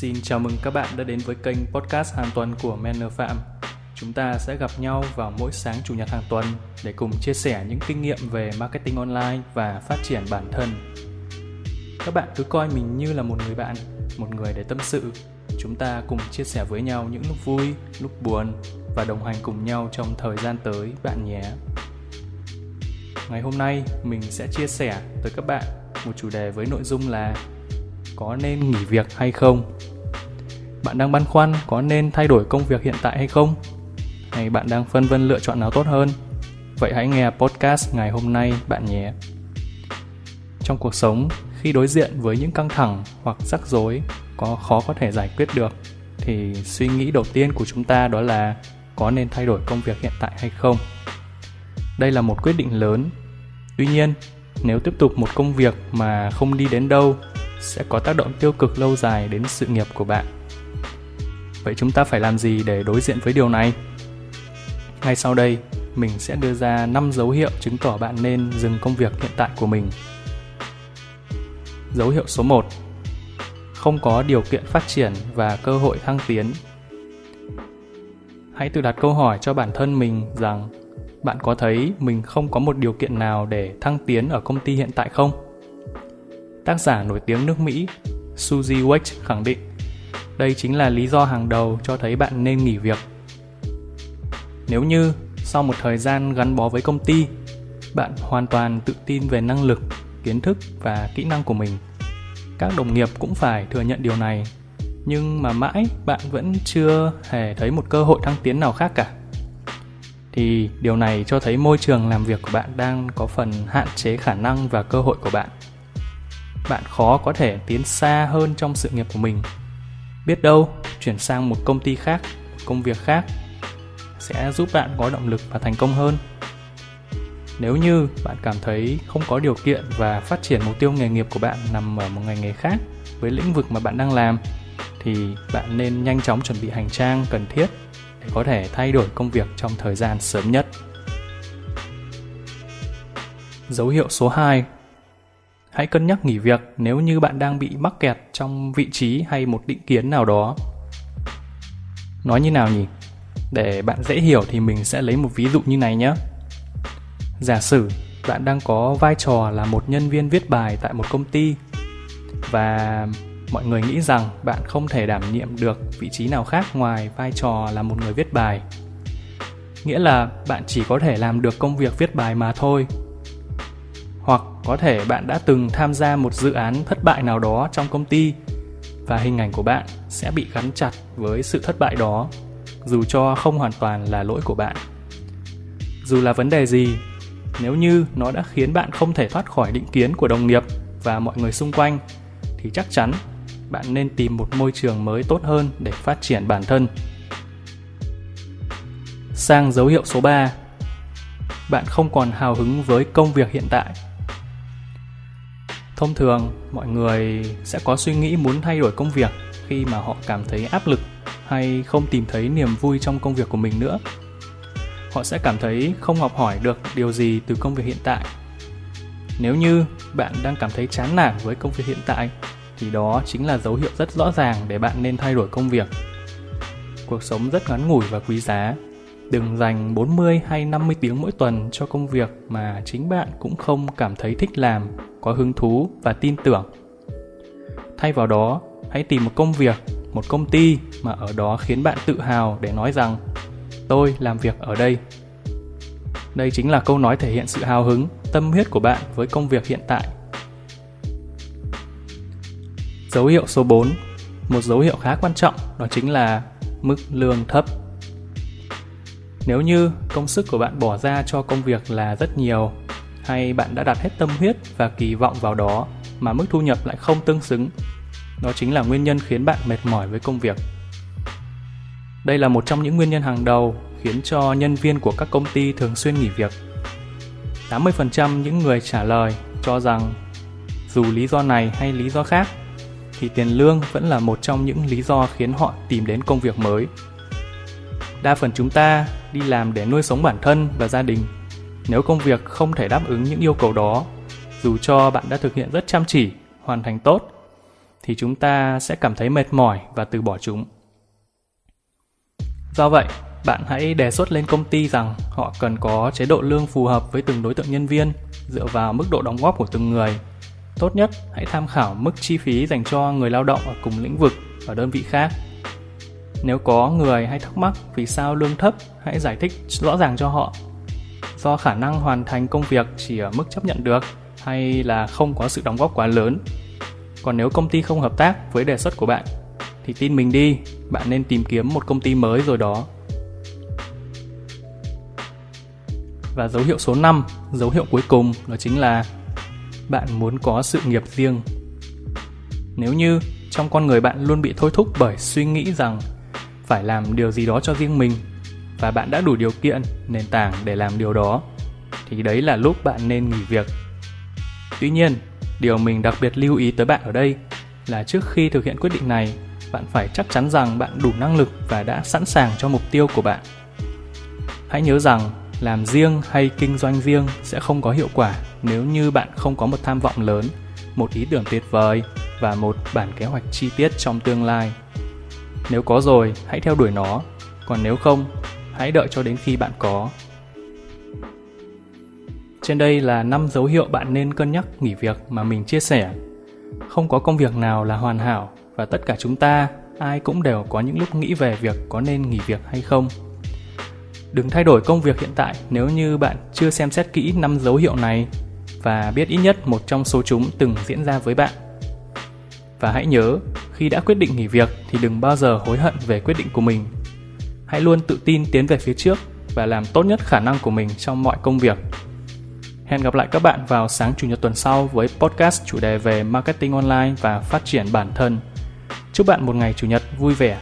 Xin chào mừng các bạn đã đến với kênh podcast hàng tuần của Manner Phạm. Chúng ta sẽ gặp nhau vào mỗi sáng chủ nhật hàng tuần để cùng chia sẻ những kinh nghiệm về marketing online và phát triển bản thân. Các bạn cứ coi mình như là một người bạn, một người để tâm sự. Chúng ta cùng chia sẻ với nhau những lúc vui, lúc buồn và đồng hành cùng nhau trong thời gian tới bạn nhé. Ngày hôm nay mình sẽ chia sẻ tới các bạn một chủ đề với nội dung là có nên nghỉ việc hay không? Bạn đang băn khoăn có nên thay đổi công việc hiện tại hay không? Hay bạn đang phân vân lựa chọn nào tốt hơn? Vậy hãy nghe podcast ngày hôm nay bạn nhé. Trong cuộc sống, khi đối diện với những căng thẳng hoặc rắc rối có khó có thể giải quyết được, thì suy nghĩ đầu tiên của chúng ta đó là có nên thay đổi công việc hiện tại hay không? Đây là một quyết định lớn. Tuy nhiên, nếu tiếp tục một công việc mà không đi đến đâu sẽ có tác động tiêu cực lâu dài đến sự nghiệp của bạn. Vậy chúng ta phải làm gì để đối diện với điều này? Ngay sau đây, mình sẽ đưa ra 5 dấu hiệu chứng tỏ bạn nên dừng công việc hiện tại của mình. Dấu hiệu số 1. Không có điều kiện phát triển và cơ hội thăng tiến. Hãy tự đặt câu hỏi cho bản thân mình rằng bạn có thấy mình không có một điều kiện nào để thăng tiến ở công ty hiện tại không? Tác giả nổi tiếng nước Mỹ Suzy West khẳng định đây chính là lý do hàng đầu cho thấy bạn nên nghỉ việc. Nếu như sau một thời gian gắn bó với công ty, bạn hoàn toàn tự tin về năng lực, kiến thức và kỹ năng của mình. Các đồng nghiệp cũng phải thừa nhận điều này, nhưng mà mãi bạn vẫn chưa hề thấy một cơ hội thăng tiến nào khác cả. Thì điều này cho thấy môi trường làm việc của bạn đang có phần hạn chế khả năng và cơ hội của bạn bạn khó có thể tiến xa hơn trong sự nghiệp của mình. Biết đâu, chuyển sang một công ty khác, một công việc khác sẽ giúp bạn có động lực và thành công hơn. Nếu như bạn cảm thấy không có điều kiện và phát triển mục tiêu nghề nghiệp của bạn nằm ở một ngành nghề khác với lĩnh vực mà bạn đang làm, thì bạn nên nhanh chóng chuẩn bị hành trang cần thiết để có thể thay đổi công việc trong thời gian sớm nhất. Dấu hiệu số 2 Hãy cân nhắc nghỉ việc nếu như bạn đang bị mắc kẹt trong vị trí hay một định kiến nào đó. Nói như nào nhỉ? Để bạn dễ hiểu thì mình sẽ lấy một ví dụ như này nhé. Giả sử bạn đang có vai trò là một nhân viên viết bài tại một công ty và mọi người nghĩ rằng bạn không thể đảm nhiệm được vị trí nào khác ngoài vai trò là một người viết bài. Nghĩa là bạn chỉ có thể làm được công việc viết bài mà thôi hoặc có thể bạn đã từng tham gia một dự án thất bại nào đó trong công ty và hình ảnh của bạn sẽ bị gắn chặt với sự thất bại đó, dù cho không hoàn toàn là lỗi của bạn. Dù là vấn đề gì, nếu như nó đã khiến bạn không thể thoát khỏi định kiến của đồng nghiệp và mọi người xung quanh, thì chắc chắn bạn nên tìm một môi trường mới tốt hơn để phát triển bản thân. Sang dấu hiệu số 3 bạn không còn hào hứng với công việc hiện tại thông thường, mọi người sẽ có suy nghĩ muốn thay đổi công việc khi mà họ cảm thấy áp lực hay không tìm thấy niềm vui trong công việc của mình nữa. Họ sẽ cảm thấy không học hỏi được điều gì từ công việc hiện tại. Nếu như bạn đang cảm thấy chán nản với công việc hiện tại, thì đó chính là dấu hiệu rất rõ ràng để bạn nên thay đổi công việc. Cuộc sống rất ngắn ngủi và quý giá đừng dành 40 hay 50 tiếng mỗi tuần cho công việc mà chính bạn cũng không cảm thấy thích làm, có hứng thú và tin tưởng. Thay vào đó, hãy tìm một công việc, một công ty mà ở đó khiến bạn tự hào để nói rằng, tôi làm việc ở đây. Đây chính là câu nói thể hiện sự hào hứng, tâm huyết của bạn với công việc hiện tại. Dấu hiệu số 4 một dấu hiệu khá quan trọng, đó chính là mức lương thấp nếu như công sức của bạn bỏ ra cho công việc là rất nhiều, hay bạn đã đặt hết tâm huyết và kỳ vọng vào đó mà mức thu nhập lại không tương xứng, đó chính là nguyên nhân khiến bạn mệt mỏi với công việc. Đây là một trong những nguyên nhân hàng đầu khiến cho nhân viên của các công ty thường xuyên nghỉ việc. 80% những người trả lời cho rằng dù lý do này hay lý do khác, thì tiền lương vẫn là một trong những lý do khiến họ tìm đến công việc mới. Đa phần chúng ta đi làm để nuôi sống bản thân và gia đình nếu công việc không thể đáp ứng những yêu cầu đó dù cho bạn đã thực hiện rất chăm chỉ hoàn thành tốt thì chúng ta sẽ cảm thấy mệt mỏi và từ bỏ chúng. Do vậy, bạn hãy đề xuất lên công ty rằng họ cần có chế độ lương phù hợp với từng đối tượng nhân viên dựa vào mức độ đóng góp của từng người. Tốt nhất, hãy tham khảo mức chi phí dành cho người lao động ở cùng lĩnh vực ở đơn vị khác. Nếu có người hay thắc mắc vì sao lương thấp, hãy giải thích rõ ràng cho họ. Do khả năng hoàn thành công việc chỉ ở mức chấp nhận được hay là không có sự đóng góp quá lớn. Còn nếu công ty không hợp tác với đề xuất của bạn thì tin mình đi, bạn nên tìm kiếm một công ty mới rồi đó. Và dấu hiệu số 5, dấu hiệu cuối cùng đó chính là bạn muốn có sự nghiệp riêng. Nếu như trong con người bạn luôn bị thôi thúc bởi suy nghĩ rằng phải làm điều gì đó cho riêng mình và bạn đã đủ điều kiện, nền tảng để làm điều đó thì đấy là lúc bạn nên nghỉ việc. Tuy nhiên, điều mình đặc biệt lưu ý tới bạn ở đây là trước khi thực hiện quyết định này, bạn phải chắc chắn rằng bạn đủ năng lực và đã sẵn sàng cho mục tiêu của bạn. Hãy nhớ rằng làm riêng hay kinh doanh riêng sẽ không có hiệu quả nếu như bạn không có một tham vọng lớn, một ý tưởng tuyệt vời và một bản kế hoạch chi tiết trong tương lai. Nếu có rồi, hãy theo đuổi nó, còn nếu không, hãy đợi cho đến khi bạn có. Trên đây là 5 dấu hiệu bạn nên cân nhắc nghỉ việc mà mình chia sẻ. Không có công việc nào là hoàn hảo và tất cả chúng ta ai cũng đều có những lúc nghĩ về việc có nên nghỉ việc hay không. Đừng thay đổi công việc hiện tại nếu như bạn chưa xem xét kỹ 5 dấu hiệu này và biết ít nhất một trong số chúng từng diễn ra với bạn. Và hãy nhớ, khi đã quyết định nghỉ việc thì đừng bao giờ hối hận về quyết định của mình. Hãy luôn tự tin tiến về phía trước và làm tốt nhất khả năng của mình trong mọi công việc. Hẹn gặp lại các bạn vào sáng chủ nhật tuần sau với podcast chủ đề về marketing online và phát triển bản thân. Chúc bạn một ngày chủ nhật vui vẻ